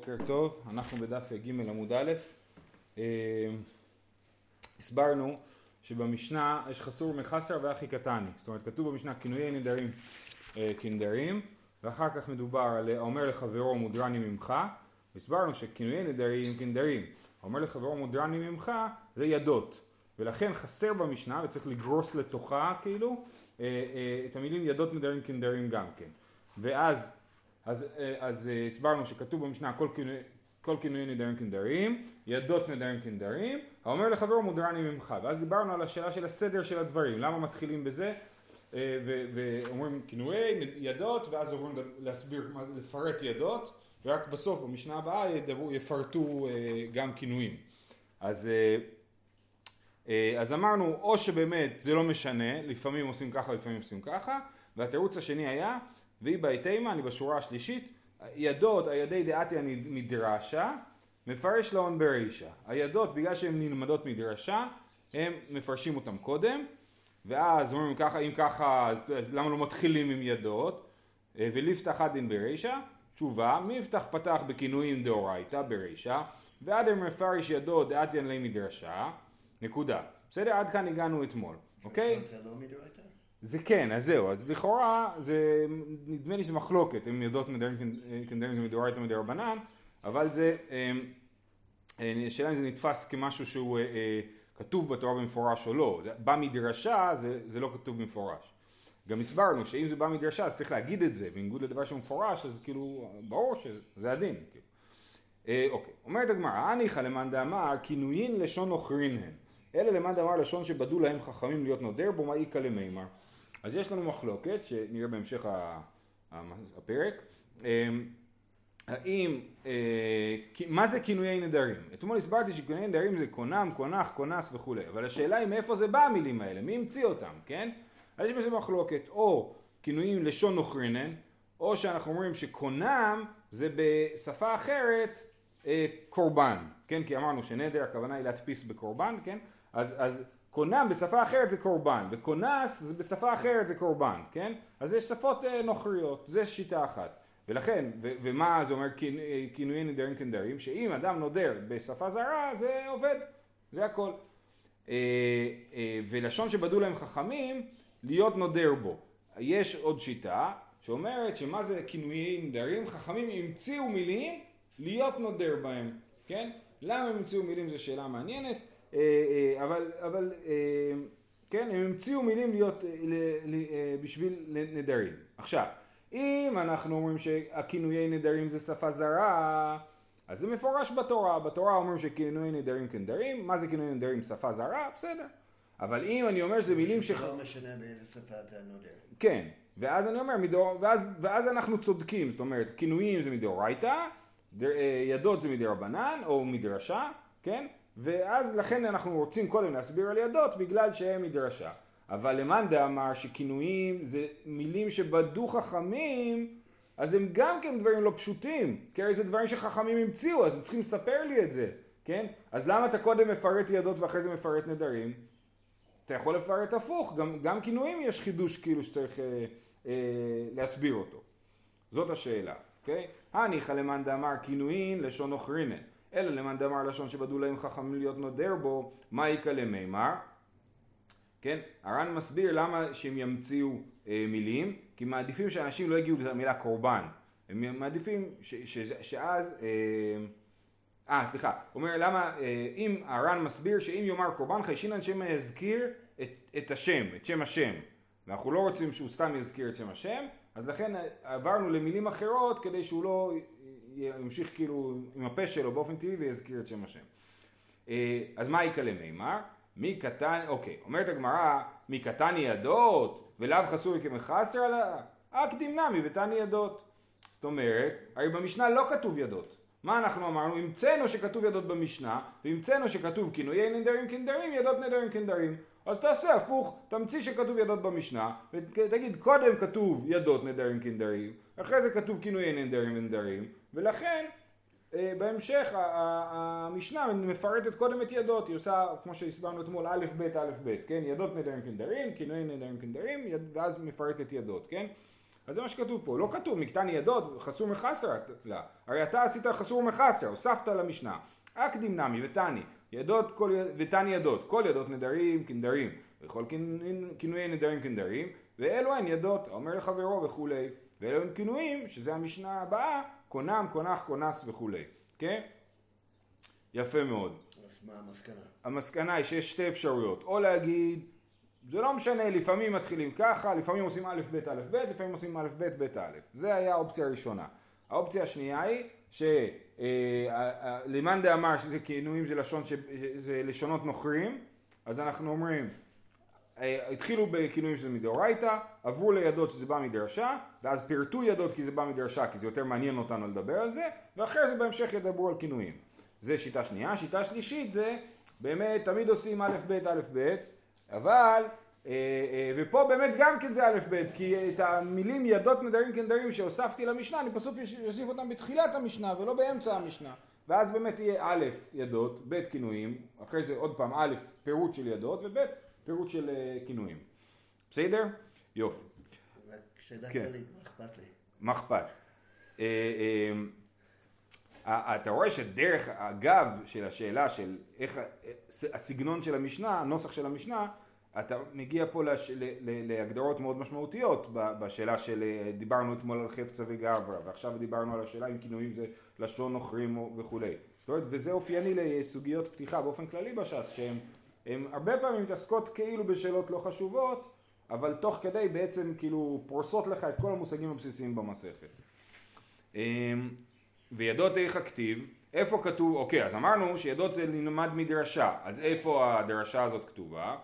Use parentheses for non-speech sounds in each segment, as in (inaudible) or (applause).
בוקר טוב, אנחנו בדף ג' עמוד א', אה, הסברנו שבמשנה יש חסור מחסר ואחי קטני, זאת אומרת כתוב במשנה כינויי נדרים אה, כנדרים ואחר כך מדובר על האומר לחברו מודרני ממך, הסברנו שכינויי נדרים כנדרים, האומר לחברו מודרני ממך זה ידות. ולכן חסר במשנה וצריך לגרוס לתוכה כאילו אה, את המילים ידות נדרים כנדרים גם כן. ואז אז, אה, אז אה, הסברנו שכתוב במשנה כל, כל כינויי נדרים כנדרים, ידות נדרים כנדרים, האומר לחברו מודרני ממך, ואז דיברנו על השאלה של הסדר של הדברים, למה מתחילים בזה, אה, ואומרים כינויי ידות, ואז עוברים להסביר, לפרט ידות, ורק בסוף במשנה הבאה ידברו, יפרטו גם כינויים. אז, אז אמרנו, או שבאמת זה לא משנה, לפעמים עושים ככה, לפעמים עושים ככה, והתירוץ השני היה והיא בהתאמה, אני בשורה השלישית, ידות הידי דעתיה מדרשה, מפרש לאון ברישה. הידות בגלל שהן נלמדות מדרשה, הם מפרשים אותם קודם, ואז אומרים ככה, אם ככה, אז, אז למה לא מתחילים עם ידות? אה, וליפתח עדין ברישה, תשובה, מי יפתח פתח בכינויים דאורייתא ברישה, ועד מפרש ידו דעתיין לי מדרשה, נקודה. בסדר? עד כאן הגענו אתמול, אוקיי? זה לא מדאורייתא? זה כן, אז זהו, אז לכאורה זה, נדמה לי שזה מחלוקת, אם יודעות כנדרים זה מדאורייתא מדרבנן, אבל זה, אמ, אה, השאלה אם זה נתפס כמשהו שהוא אה, אה, כתוב בתורה במפורש או לא, בא מדרשה זה, זה לא כתוב במפורש. גם הסברנו שאם זה בא מדרשה אז צריך להגיד את זה, בניגוד לדבר שמפורש אז כאילו ברור שזה הדין. כאילו. אוקיי, אומרת הגמרא, הניחא למאן דאמר כינויין לשון נוכרין הן, אלה למאן דאמר לשון שבדו להם חכמים להיות נודר בו מה איכא למימר. אז יש לנו מחלוקת, שנראה בהמשך הפרק, אמ, האם, אה, מה זה כינויי נדרים? אתמול הסברתי שכינויי נדרים זה קונם, קונח, קונס וכולי, אבל השאלה היא מאיפה זה בא המילים האלה, מי המציא אותם, כן? אז יש בזה מחלוקת, או כינויים לשון נוכרינן, או שאנחנו אומרים שקונם זה בשפה אחרת אה, קורבן, כן? כי אמרנו שנדר הכוונה היא להדפיס בקורבן, כן? אז, אז קונם בשפה אחרת זה קורבן, וקונס בשפה אחרת זה קורבן, כן? אז יש שפות אה, נוכריות, זה שיטה אחת. ולכן, ו- ומה זה אומר אה, כינויי נדרים כנדרים? שאם אדם נודר בשפה זרה זה עובד, זה הכל. אה, ולשון שבדו להם חכמים, להיות נודר בו. יש עוד שיטה שאומרת שמה זה כינויי נדרים? חכמים המציאו מילים להיות נודר בהם, כן? למה הם המציאו מילים זו שאלה מעניינת. אה, אה, אבל, אבל אה, כן, הם המציאו מילים להיות בשביל נדרים. עכשיו, אם אנחנו אומרים שהכינויי נדרים זה שפה זרה, אז זה מפורש בתורה. בתורה אומרים שכינויי נדרים כנדרים, מה זה כינויי נדרים שפה זרה? בסדר. אבל אם אני אומר שזה מילים ש... לא משנה באיזה שפה אתה נודר. כן, ואז אני אומר, מדור, ואז, ואז אנחנו צודקים, זאת אומרת, כינויים זה מדאורייתא, ידות זה מדרבנן או מדרשה, כן? ואז לכן אנחנו רוצים קודם להסביר על ידות בגלל שהם מדרשה. אבל למאן דאמר שכינויים זה מילים שבדו חכמים אז הם גם כן דברים לא פשוטים, כי הרי זה דברים שחכמים המציאו אז הם צריכים לספר לי את זה, כן? אז למה אתה קודם מפרט ידות ואחרי זה מפרט נדרים? אתה יכול לפרט הפוך, גם, גם כינויים יש חידוש כאילו שצריך אה, אה, להסביר אותו. זאת השאלה, אוקיי? הניחא למאן דאמר כינויים לשון אוכרינן אלא למאן דאמר לשון שבדו להם חכמים להיות נודר בו, מה יקא למימר? כן, הר"ן מסביר למה שהם ימציאו אה, מילים, כי מעדיפים שאנשים לא יגיעו למילה קורבן, הם מעדיפים ש, ש, ש, שאז, אה, אה סליחה, הוא אומר למה, אה, אם הר"ן מסביר שאם יאמר קורבן חיישינן שמא יזכיר את, את השם, את שם השם, ואנחנו לא רוצים שהוא סתם יזכיר את שם השם, אז לכן עברנו למילים אחרות כדי שהוא לא ימשיך כאילו עם הפה שלו באופן טבעי ויזכיר את שם השם. אה, אז מה יקלה מימר? מי קטן, אוקיי, אומרת הגמרא, מי קטן ידות ולאו חסוי כמחסר עליה? אקדים נמי ותני ידות. זאת אומרת, הרי במשנה לא כתוב ידות. מה אנחנו אמרנו? המצאנו שכתוב ידות במשנה, והמצאנו שכתוב כינויי נדרים כנדרים, ידות נדרים כנדרים. אז תעשה הפוך, תמציא שכתוב ידות במשנה, ותגיד קודם כתוב ידות נדרים כנדרים, אחרי זה כתוב כינויי נדרים ונדרים, ולכן אה, בהמשך המשנה מפרטת קודם את ידות, היא עושה כמו שהסברנו אתמול א' ב' א' ב', כן, ידות נדרים כנדרים, כינויי נדרים כנדרים, ואז מפרטת ידות, כן, אז זה מה שכתוב פה, לא כתוב מקטני ידות חסור מחסר, לא. הרי אתה עשית חסור מחסר, הוספת למשנה. אקדים נמי ותני, ידות כל, ותני ידות, כל ידות נדרים כנדרים, וכל כינויי נדרים כנדרים, ואלו הן ידות, אומר לחברו וכולי, ואלו הן כינויים, שזה המשנה הבאה, קונם, קונח, קונס וכולי, כן? יפה מאוד. אז מה המסקנה? המסקנה היא שיש שתי אפשרויות, או להגיד, זה לא משנה, לפעמים מתחילים ככה, לפעמים עושים א' ב' א' ב', לפעמים עושים א' ב' ב' א'. זה היה האופציה הראשונה. האופציה השנייה היא שלמאן דאמר שזה כינויים זה לשון, זה לשונות נוכרים, אז אנחנו אומרים אה, התחילו בכינויים שזה מדאורייתא, עברו לידות שזה בא מדרשה, ואז פירטו ידות כי זה בא מדרשה, כי זה יותר מעניין אותנו לדבר על זה, ואחרי זה בהמשך ידברו על כינויים. זה שיטה שנייה. שיטה שלישית זה באמת תמיד עושים א' ב' א' ב', אבל אה, אה, ופה באמת גם כן זה א' ב', כי את המילים ידות נדרים כנדרים שהוספתי למשנה, אני פשוט אוסיף אותם בתחילת המשנה ולא באמצע המשנה. ואז באמת יהיה א' ידות, ב' כינויים, אחרי זה עוד פעם א' פירוט של ידות וב' פירוט של אה, כינויים. בסדר? יופי. שאלה כן. כללית, מה אכפת לי? מה אכפת? אתה רואה שדרך הגב של השאלה של איך הסגנון של המשנה, הנוסח של המשנה, אתה מגיע פה לש, להגדרות מאוד משמעותיות בשאלה של דיברנו אתמול על חפצה וגברא ועכשיו דיברנו על השאלה אם כינויים זה לשון נוכרים וכולי. זאת אומרת, וזה אופייני לסוגיות פתיחה באופן כללי בש"ס שהן הרבה פעמים מתעסקות כאילו בשאלות לא חשובות אבל תוך כדי בעצם כאילו פורסות לך את כל המושגים הבסיסיים במסכת. אמ, וידות איך הכתיב, איפה כתוב, אוקיי אז אמרנו שידות זה נלמד מדרשה, אז איפה הדרשה הזאת כתובה?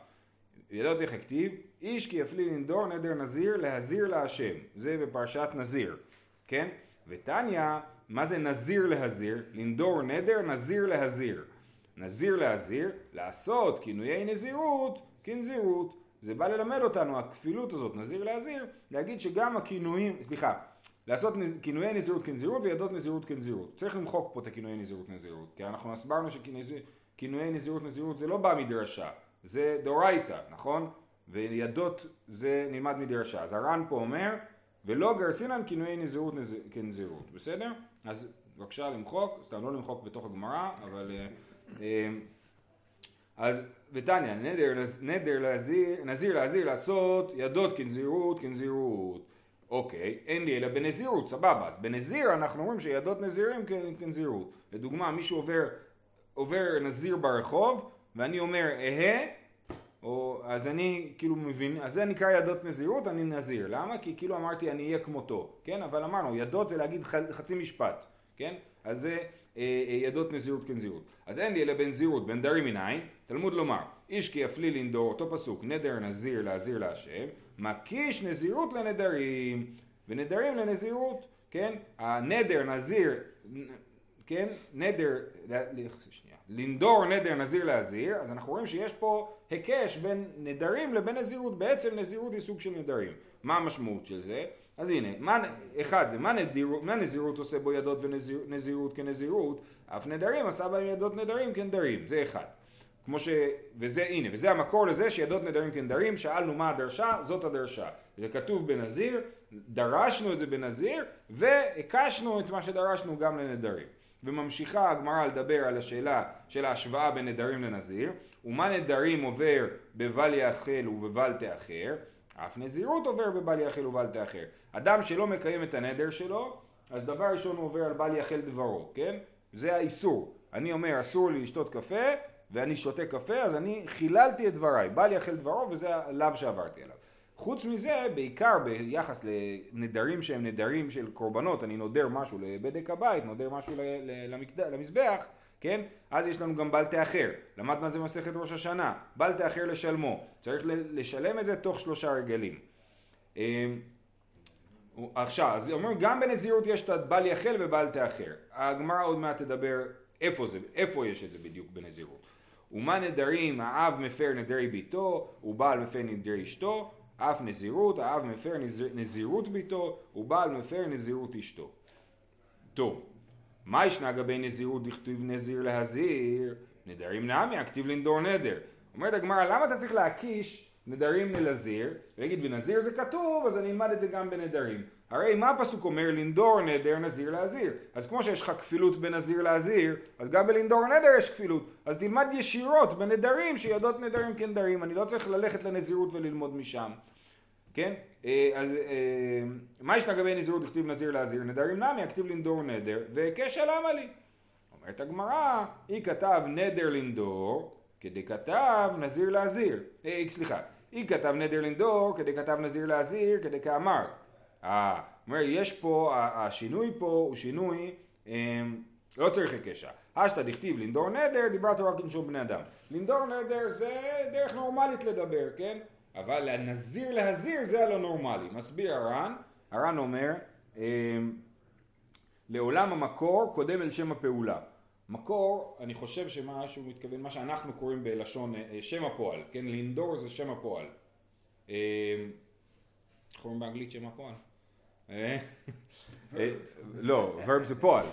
ידות איך הכתיב, איש כי יפלי לנדור נדר נזיר להזיר להשם, זה בפרשת נזיר, כן? ותניא, מה זה נזיר להזיר? לנדור נדר נזיר להזיר. נזיר להזיר, לעשות כינויי נזירות כנזירות. זה בא ללמד אותנו, הכפילות הזאת, נזיר להזיר, להגיד שגם הכינויים, סליחה, לעשות כינויי נזירות כנזירות וידות נזירות כנזירות. צריך למחוק פה את הכינויי נזירות כנזירות, כי אנחנו הסברנו שכינויי נזירות נזירות זה לא בא מדרשה, זה דאורייתא, נכון? וידות זה נלמד מדרשה. אז הר"ן פה אומר, ולא גרסינן כינויי נזירות נז... כנזירות, בסדר? אז בבקשה למחוק, סתם לא למחוק בתוך הגמרא, אבל... אה, אה, אז ותניא, נדר, נדר להזיר, נזיר להזיר לעשות ידות כנזירות כנזירות. אוקיי, אין לי אלא בנזירות, סבבה. אז בנזיר אנחנו אומרים שידות נזירים כנזירות. לדוגמה, מישהו עובר, עובר נזיר ברחוב, ואני אומר אהה, או, אז אני כאילו מבין, אז זה נקרא ידות נזירות, אני נזיר. למה? כי כאילו אמרתי אני אהיה כמותו, כן? אבל אמרנו, ידות זה להגיד חצי משפט, כן? אז זה אה, אה, ידות נזירות כנזירות. אז אין לי אלא בנזירות, בנדרים מניין, תלמוד לומר, איש כי יפלי לנדור, אותו פסוק, נדר נזיר להזיר להשם, מקיש נזירות לנדרים, ונדרים לנזירות, כן? הנדר נזיר, כן? נדר, שנייה, לנדור נדר נזיר להזיר, אז אנחנו רואים שיש פה היקש בין נדרים לבין נזירות, בעצם נזירות היא סוג של נדרים. מה המשמעות של זה? אז הנה, מה, אחד זה מה, נדיר, מה נזירות עושה בו ידות ונזירות כנזירות, אף נדרים עשה בהם ידות נדרים כנדרים, זה אחד. כמו ש... וזה, הנה, וזה המקור לזה שידות נדרים כנדרים, שאלנו מה הדרשה, זאת הדרשה. זה כתוב בנזיר, דרשנו את זה בנזיר, והקשנו את מה שדרשנו גם לנדרים. וממשיכה הגמרא לדבר על השאלה של ההשוואה בין נדרים לנזיר, ומה נדרים עובר בבל יאכל ובבל תאחר, אף נזירות עובר בבל יאכל ובל תאחר. אדם שלא מקיים את הנדר שלו, אז דבר ראשון הוא עובר על בל יאכל דברו, כן? זה האיסור. אני אומר אסור לי לשתות קפה, ואני שותה קפה, אז אני חיללתי את דבריי. בל יאכל דברו וזה הלאו שעברתי עליו. חוץ מזה, בעיקר ביחס לנדרים שהם נדרים של קורבנות, אני נודר משהו לבדק הבית, נודר משהו למקד... למזבח, כן? אז יש לנו גם בל תאחר. למדנו על זה מסכת ראש השנה. בל תאחר לשלמו. צריך לשלם את זה תוך שלושה רגלים. אמ, עכשיו, אז אומרים גם בנזירות יש את בל יחל ובל תאחר. הגמרא עוד מעט תדבר איפה זה, איפה יש את זה בדיוק בנזירות. ומה נדרים האב מפר נדרי ביתו, ובעל מפר נדרי אשתו, אף נזירות, האב מפר נזירות ביתו, ובעל מפר נזירות אשתו. טוב, מה ישנה גבי נזירות דכתיב נזיר להזיר? נדרים נמי, הכתיב לנדור נדר. אומרת הגמרא, למה אתה צריך להקיש נדרים ללזיר? ולהגיד בנזיר זה כתוב, אז אני אלמד את זה גם בנדרים. הרי מה הפסוק אומר לנדור נדר נזיר להזיר? אז כמו שיש לך כפילות בין נזיר להזיר, אז גם בלנדור נדר יש כפילות. אז תלמד ישירות בנדרים שיודעות נדרים כנדרים, אני לא צריך ללכת לנזירות וללמוד משם. כן? אה, אז אה, מה יש לגבי נזירות לכתיב נזיר להזיר? נדרים נמי, הכתיב לנדור נדר, והיקש למה לי? אומרת הגמרא, היא כתב נדר לנדור, כדי כתב נזיר להזיר. אה, סליחה, היא כתב נדר לנדור, כדי כתב נזיר להזיר, כדי כאמר. אה, אומר, יש פה, השינוי פה הוא שינוי, אה, לא צריך הקשה. אשתא דכתיב לנדור נדר, דיברת רק עם שום בני אדם. לנדור נדר זה דרך נורמלית לדבר, כן? אבל לנזיר להזיר זה הלא נורמלי. מסביר הר"ן, הר"ן אומר, אה, לעולם המקור קודם אל שם הפעולה. מקור, אני חושב שמה שהוא מתכוון, מה שאנחנו קוראים בלשון אה, שם הפועל, כן? לנדור זה שם הפועל. איך קוראים באנגלית שם הפועל? אה? אה, לא, verb זה פועל.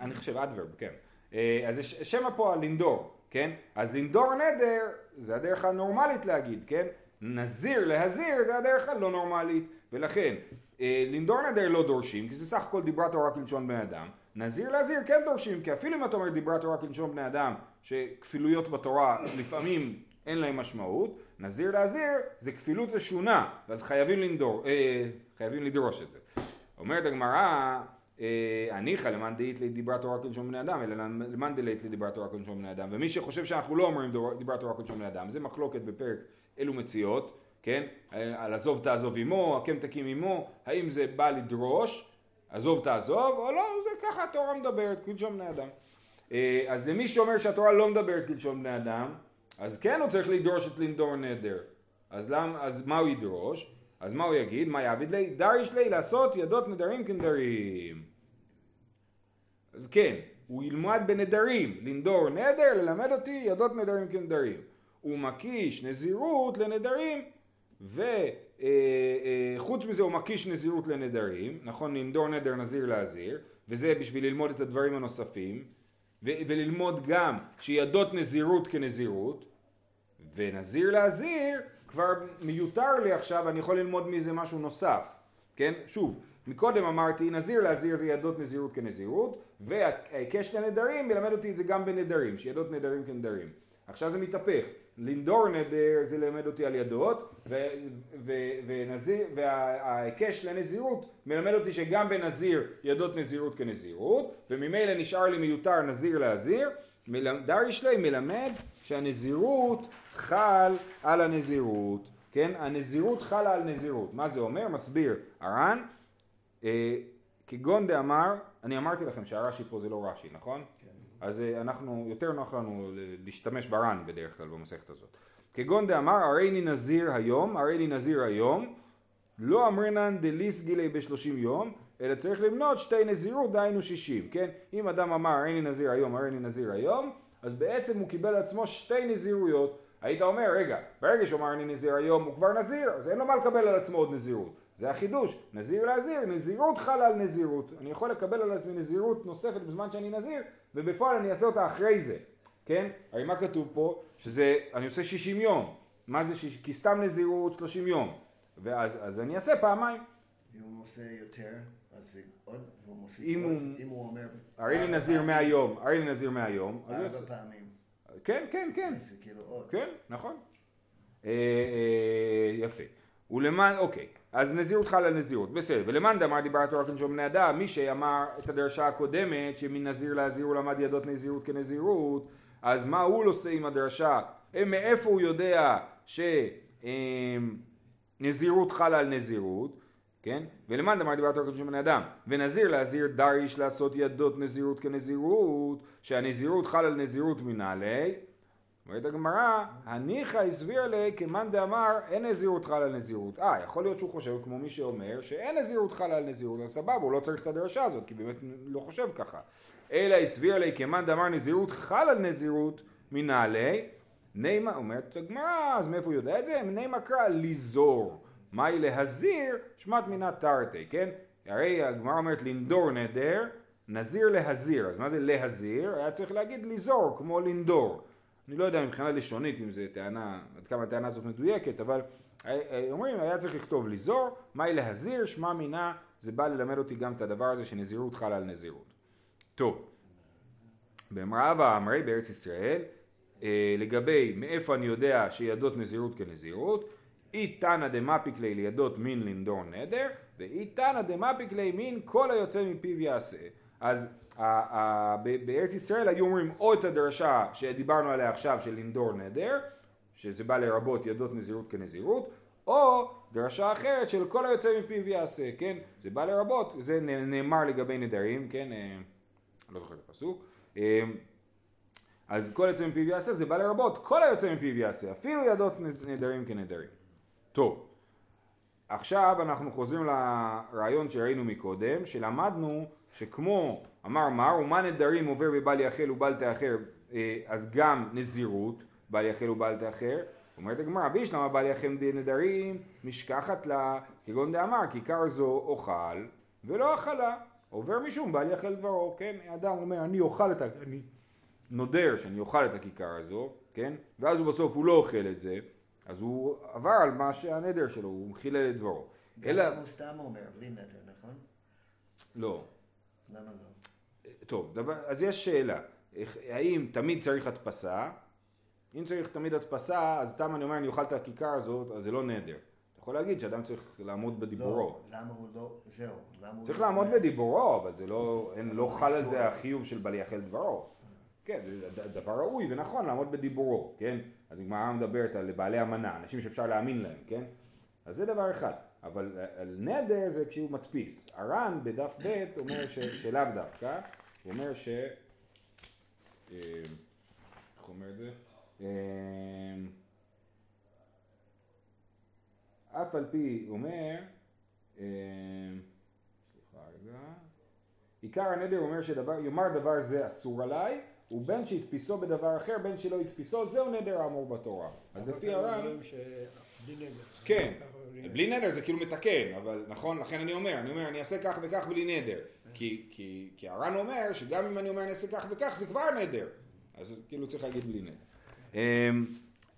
אני חושב adverb, כן. אה, אז שם הפועל לנדור, כן? אז לנדור נדר זה הדרך הנורמלית להגיד, כן? נזיר להזיר זה הדרך הלא נורמלית, ולכן לנדור נדר לא דורשים, כי זה סך הכל דיברת תורה כלשון בני אדם. נזיר להזיר כן דורשים, כי אפילו אם אתה אומר דיברת תורה כלשון בני אדם, שכפילויות בתורה לפעמים אין להם משמעות, נזיר להזיר זה כפילות ושונה, ואז חייבים לנדור, אה, חייבים לדרוש את זה. אומרת הגמרא, אה, הניחא למאן דאית דיברת תורה כלשון בני אדם, אלא למאן דלית דיברת תורה כלשון בני אדם. ומי שחושב שאנחנו לא אומרים דיברת תורה כלשון בני אדם, זה מחלוקת בפרק אלו מציאות, כן? אה, על עזוב תעזוב עמו, הקם תקים עמו, האם זה בא לדרוש, עזוב תעזוב, או לא, זה ככה התורה מדברת, כלשון בני אדם. אה, אז למי שאומר שהתורה לא מדברת כלשון בני אדם, אז כן הוא צריך לדרוש את לנדור נדר. אז, למ, אז מה הוא ידרוש? אז מה הוא יגיד? מה יעביד לי? דריש לי לעשות ידות נדרים כנדרים. אז כן, הוא ילמד בנדרים, לנדור נדר, ללמד אותי ידות נדרים כנדרים. הוא מקיש נזירות לנדרים, וחוץ אה, אה, מזה הוא מקיש נזירות לנדרים, נכון? לנדור נדר נזיר להזיר, וזה בשביל ללמוד את הדברים הנוספים, וללמוד גם שידות נזירות כנזירות, ונזיר להזיר כבר מיותר לי עכשיו, אני יכול ללמוד מזה משהו נוסף, כן? שוב, מקודם אמרתי נזיר להזיר זה ידות נזירות כנזירות, וההיקש לנדרים מלמד אותי את זה גם בנדרים, שידות נדרים כנדרים. עכשיו זה מתהפך, לנדור נדר זה ללמד אותי על ידות, וההיקש לנזירות מלמד אותי שגם בנזיר ידות נזירות כנזירות, וממילא נשאר לי מיותר נזיר להזיר, דריש לי מלמד שהנזירות חל על הנזירות, כן? הנזירות חלה על נזירות. מה זה אומר? מסביר הר"ן, אה, כגון דאמר, אני אמרתי לכם שהרש"י פה זה לא רש"י, נכון? כן. אז אה, אנחנו, יותר נוח לנו להשתמש בר"ן בדרך כלל במסכת הזאת. כגון דאמר, הרי אני נזיר היום, הרי אני נזיר היום, לא אמרינן דליס גילי בשלושים יום, אלא צריך למנות שתי נזירות, דהיינו שישים, כן? אם אדם אמר, הרי אני נזיר היום, הרי אני נזיר היום, אז בעצם הוא קיבל על עצמו שתי נזירויות. היית אומר, רגע, ברגע שהוא אמר אני נזיר היום הוא כבר נזיר, אז אין לו מה לקבל על עצמו עוד נזירות. זה החידוש, נזיר להזיר, נזירות חלה על נזירות. אני יכול לקבל על עצמי נזירות נוספת בזמן שאני נזיר, ובפועל אני אעשה אותה אחרי זה, כן? הרי מה כתוב פה? שזה, אני עושה 60 יום. מה זה 60? כי סתם נזירות 30 יום. ואז אז אני אעשה פעמיים. אם הוא עושה יותר, אז זה עוד, והוא מוסיף אם עוד. הוא- אם הוא אומר... הרי לי נזיר מהיום, הרי לי נזיר מהיום. ארבע פעמים. כן, כן, כן. זה כאילו עוד. כן, נכון. אה, אה, יפה. ולמען, אוקיי, אז נזירות חלה על נזירות, בסדר. ולמאן דאמר דיברת רק עם בני אדם, מי שאמר את הדרשה הקודמת, שמנזיר להזיר הוא למד ידות נזירות כנזירות, אז מה הוא עושה עם הדרשה? אה, מאיפה הוא יודע שנזירות חלה על נזירות? כן? ולמאן דאמר דיברת עם בני אדם, ונזיר להזיר דריש לעשות ידות נזירות כנזירות, שהנזירות חלה על נזירות מנהלי, אומרת הגמרא, הניחא הסביר לי כמאן דאמר אין נזירות חלה על נזירות. אה, יכול להיות שהוא חושב כמו מי שאומר שאין נזירות חלה על נזירות, אז סבבה, הוא לא צריך את הדרשה הזאת, כי באמת לא חושב ככה. אלא הסביר לי כמאן דאמר נזירות חל על נזירות מנעלי, נימה, אומרת הגמרא, אז מאיפה הוא יודע את זה? נימה קרא ליזור. מהי להזיר? שמת מינה תרתי, כן? הרי הגמרא אומרת לנדור נדר, נזיר להזיר. אז מה זה להזיר? היה צריך להגיד ליזור, כמו לנדור. אני לא יודע מבחינה לשונית אם זו טענה, עד כמה הטענה הזאת מדויקת, אבל אה, אה, אומרים היה צריך לכתוב ליזור, מהי להזיר, שמע מינה, זה בא ללמד אותי גם את הדבר הזה שנזירות חלה על נזירות. טוב, במראה ואמרי בארץ ישראל, אה, לגבי מאיפה אני יודע שידות נזירות כנזירות, אי תנא דמפיק לי לידות מין לנדור נדר, ואי תנא דמפיק לי מין כל היוצא מפיו יעשה. אז בארץ ישראל היו אומרים או את הדרשה שדיברנו עליה עכשיו של לנדור נדר, שזה בא לרבות ידות נזירות כנזירות, או דרשה אחרת של כל היוצא מפיו יעשה, כן? זה בא לרבות, זה נאמר לגבי נדרים, כן? אה, לא זוכר את הפסוק. אה, אז כל היוצא מפיו יעשה זה בא לרבות כל היוצא מפיו יעשה, אפילו ידות נדרים כנדרים. טוב, עכשיו אנחנו חוזרים לרעיון שראינו מקודם, שלמדנו שכמו אמר מר, ומה נדרים עובר בבל יחל ובל תאחר, אה, אז גם נזירות, בל יחל ובל תאחר. אומרת הגמרא, בישלמה בל יחל נדרים, משכחת לה, כגון דאמר, כיכר זו אוכל ולא אכלה. עובר משום בל יחל דברו, כן? אדם אומר, אני אוכל את ה... אני נודר שאני אוכל את הכיכר הזו, כן? ואז הוא בסוף הוא לא אוכל את זה, אז הוא עבר על מה שהנדר שלו, הוא חילל את דברו. אלא... הוא סתם אומר, בלי נדר, נכון? לא. למה לא? טוב, דבר, אז יש שאלה, האם תמיד צריך הדפסה? אם צריך תמיד הדפסה, אז סתם אני אומר אני אוכל את הכיכר הזאת, אז זה לא נדר. אתה יכול להגיד שאדם צריך לעמוד בדיבורו. לא, למה הוא לא, זהו, למה הוא צריך לא לעמוד בדיבורו, אבל זה לא, אין, לא חל על זה החיוב של בל יחל דברו. כן, זה דבר ראוי ונכון לעמוד בדיבורו, כן? אז הגמרא מדברת על בעלי אמנה, אנשים שאפשר להאמין להם, כן? אז זה דבר אחד. אבל על נדר זה כשהוא מדפיס. הר"ן בדף ב' אומר ש, שלאו דווקא, הוא אומר ש... אה, איך הוא אומר את זה? אה, אף על פי אומר, אה, סליחה רגע, עיקר הנדר אומר שיאמר דבר זה אסור עליי ובין שהדפיסו בדבר אחר, בין שלא הדפיסו, זהו נדר האמור בתורה. אז לפי הר"ן... כן, בלי נדר זה כאילו מתקן, אבל נכון, לכן אני אומר, אני אומר, אני אעשה כך וכך בלי נדר. כי, הר"ן אומר שגם אם אני אומר אני אעשה כך וכך, זה כבר נדר. אז כאילו צריך להגיד בלי נדר. אמ,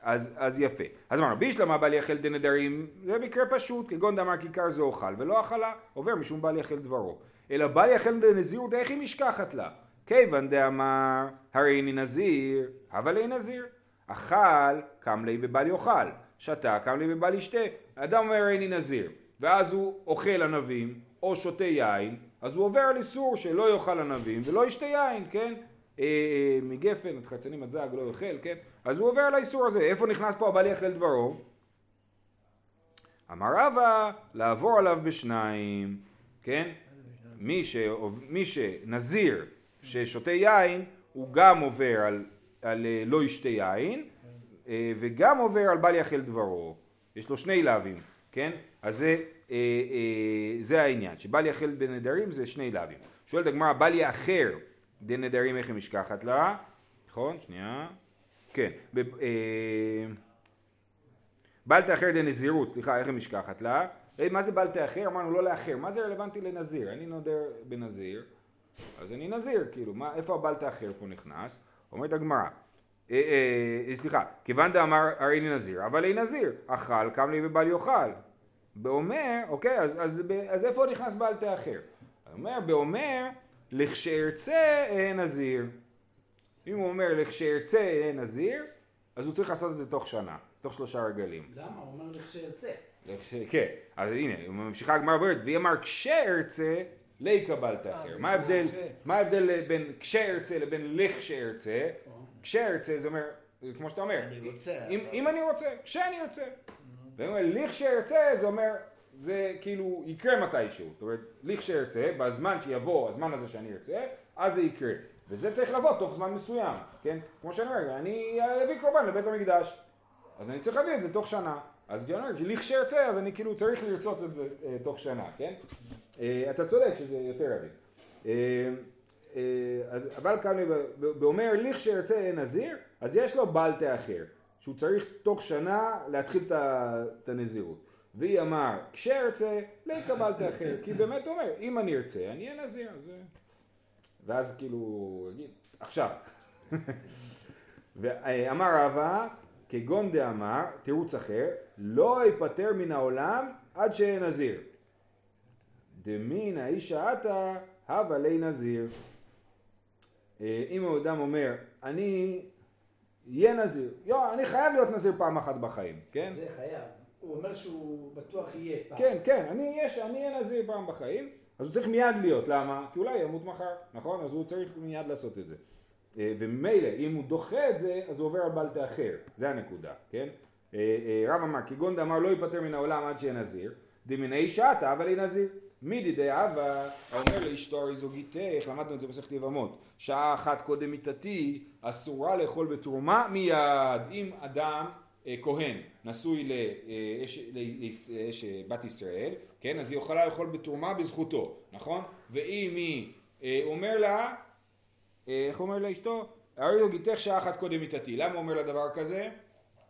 אז, אז יפה. אז אמרנו, בישלמה בל יחל דנדרים, זה מקרה פשוט, כגון דאמר כיכר זה אוכל ולא אכלה, עובר משום בל יחל דברו. אלא בל יחל דנזירות, איך היא משכחת לה? כיוון דאמר הרי איני נזיר, אבל אין נזיר. אכל, קם לי בבל יאכל. שתה, קם לי בבל ישתה. אדם אומר איני נזיר, ואז הוא אוכל ענבים, או שותה יין, אז הוא עובר על איסור שלא יאכל ענבים ולא ישתה יין, כן? אה, אה, מגפן, את חצנים עד זג לא יאכל, כן? אז הוא עובר על האיסור הזה. איפה נכנס פה הבל יאכל דברו? אמר רבא, לעבור עליו בשניים, כן? מי, ש... מי שנזיר ששותה יין הוא גם עובר על, על אה, לא ישתה יין אה, וגם עובר על בל יחל דברו. יש לו שני לאווים, כן? אז זה, אה, זה העניין, שבל יחל בנדרים זה שני לאווים. שואלת הגמרא, בל יאחר דנדרים איך היא משכחת לה? נכון? שנייה. כן. בל תאחר דנזירות, סליחה, איך היא משכחת לה? מה זה בל תאחר? אמרנו לא לאחר. מה זה רלוונטי לנזיר? אני נודר בנזיר. אז אני נזיר, כאילו, מה, איפה הבל תאחר פה נכנס? אומרת הגמרא, אה, אה, אה, סליחה, כיוון דאמר הרי אני נזיר, אבל אין נזיר, אכל קם לי ובל יאכל. באומר, אוקיי, אז, אז, אז איפה נכנס בל תאחר? אומר, באומר, לכשארצה אין נזיר. אם הוא אומר לכשארצה אין נזיר, אז הוא צריך לעשות את זה תוך שנה, תוך שלושה רגלים. למה? הוא אומר לכשארצה. לכש... כן, אז הנה, ממשיכה הגמרא ואומרת, והיא אמר כשארצה לי קבלת אה, אחר. מה ההבדל, מה ההבדל בין כשארצה לבין לכשארצה? כשארצה זה אומר, כמו שאתה אומר, אם אני רוצה, כשאני רוצה. ואומר לכשארצה זה אומר, זה כאילו יקרה מתישהו. זאת אומרת, לכשארצה, בזמן שיבוא הזמן הזה שאני ארצה, אז זה יקרה. וזה צריך לבוא תוך זמן מסוים, כן? כמו שאני אומר, אני אביא קורבן לבית המקדש. אז אני צריך להביא את זה תוך שנה. אז אומר, לכשארצה, אז אני כאילו צריך לרצות את זה אה, תוך שנה, כן? אה, אתה צודק שזה יותר עדיף. אה, אה, אז אבל כאן באומר לכשארצה נזיר, אז יש לו בל תאחר, שהוא צריך תוך שנה להתחיל את הנזירות. והיא אמר, כשארצה, לקבל תאחר, כי באמת אומר, אם אני ארצה, אני אהיה נזיר. אז... ואז כאילו, עכשיו. (laughs) ואמר רבא, כגון דאמר, תירוץ אחר, לא ייפטר מן העולם עד שיהיה נזיר. דמין האישה עתה, הווה לי נזיר. אה, אם אדם אומר, אני אהיה נזיר, יו, אני חייב להיות נזיר פעם אחת בחיים, כן? זה חייב. הוא אומר שהוא בטוח יהיה פעם. כן, כן, אני אהיה נזיר פעם בחיים, אז הוא צריך מיד להיות, למה? כי אולי ימות מחר, נכון? אז הוא צריך מיד לעשות את זה. אה, ומילא, אם הוא דוחה את זה, אז הוא עובר על בלטה אחר, זה הנקודה, כן? אה, אה, רב אמר, כגון דאמר לא ייפטר מן העולם עד שיהיה נזיר, דמיני שעתה אבל היא נזיר. מידי דאבה, האומר לאשתו הרי זוגיתך, למדנו את זה במסכת יבמות, שעה אחת קודם מיתתי, אסורה לאכול בתרומה מיד. אם אדם כהן נשוי לאש בת ישראל, כן, אז היא יכולה לאכול בתרומה בזכותו, נכון? ואם היא אומר לה, איך הוא אומר לאשתו? הרי יוגיתך שעה אחת קודם מיתתי. למה הוא אומר לה דבר כזה?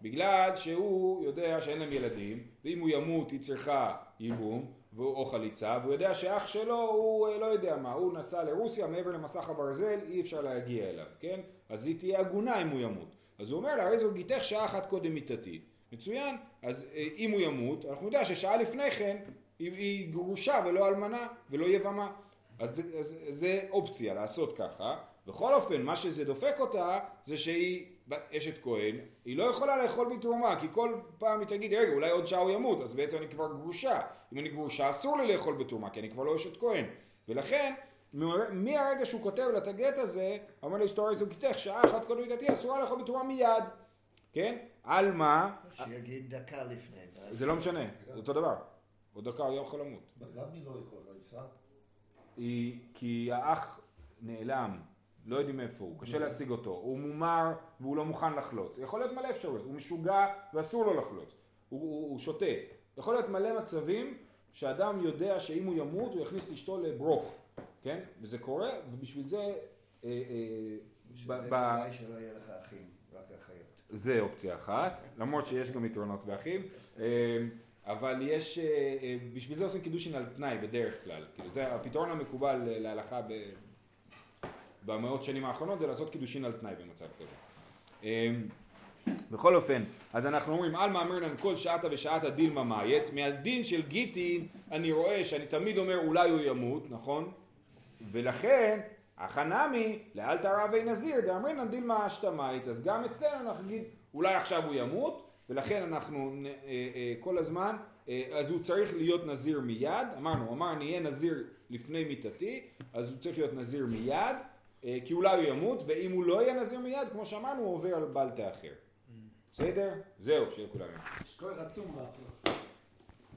בגלל שהוא יודע שאין להם ילדים, ואם הוא ימות היא צריכה ייבום או חליצה, והוא יודע שאח שלו הוא לא יודע מה, הוא נסע לרוסיה מעבר למסך הברזל, אי אפשר להגיע אליו, כן? אז היא תהיה עגונה אם הוא ימות. אז הוא אומר לה, הרי זו גיתך שעה אחת קודם מיתתי. מצוין, אז אם הוא ימות, אנחנו יודעים ששעה לפני כן היא גרושה ולא אלמנה ולא יבמה. אז, אז זה אופציה לעשות ככה. בכל אופן, מה שזה דופק אותה, זה שהיא אשת כהן, היא לא יכולה לאכול בתרומה, כי כל פעם היא תגיד, רגע, אולי עוד שעה הוא ימות, אז בעצם אני כבר גרושה. אם אני גרושה, אסור לי לאכול בתרומה, כי אני כבר לא אשת כהן. ולכן, מהרגע שהוא כותב לה את הגט הזה, אומר לאשתו הרי זוגתך, שעה אחת קודם מידתי, אסורה לאכול בתרומה מיד. כן? על מה? שיגיד דקה לפני. זה לא משנה, זה אותו דבר. עוד דקה הוא יכול למות. למה היא לא יכולה לנסוע? כי האח נעלם. לא יודעים איפה הוא, קשה להשיג אותו, הוא מומר והוא לא מוכן לחלוץ, יכול להיות מלא אפשרויות, הוא משוגע ואסור לו לחלוץ, הוא, הוא, הוא שותה, יכול להיות מלא מצבים שאדם יודע שאם הוא ימות הוא יכניס את אשתו לברוך, כן? וזה קורה, ובשביל זה... אה, אה, אולי שלא יהיה לך אחים, רק אחיות. זה אופציה אחת, למרות שיש גם יתרונות באחים. אה, אבל יש, בשביל זה עושים קידושין על תנאי בדרך כלל, כאילו זה הפתרון המקובל להלכה במאות שנים האחרונות זה לעשות קידושין על תנאי במצב כזה. אמ, בכל אופן, אז אנחנו אומרים על מאמרנן כל שעתה ושעתה דילמה מאיית, מהדין של גיטין אני רואה שאני תמיד אומר אולי הוא ימות, נכון? ולכן החנמי לאל תרבי נזיר דאמרינן דילמה אשתמאית, אז גם אצלנו אנחנו נגיד אולי עכשיו הוא ימות ולכן אנחנו אה, אה, כל הזמן, אה, אז הוא צריך להיות נזיר מיד, אמרנו, אמר אני אהיה נזיר לפני מיתתי, אז הוא צריך להיות נזיר מיד כי אולי הוא ימות, ואם הוא לא יהיה נזיר מיד, כמו שאמרנו, הוא עובר על בלטה אחר. בסדר? זהו, שיהיה כולם. יש כוח עצום בהפרעה.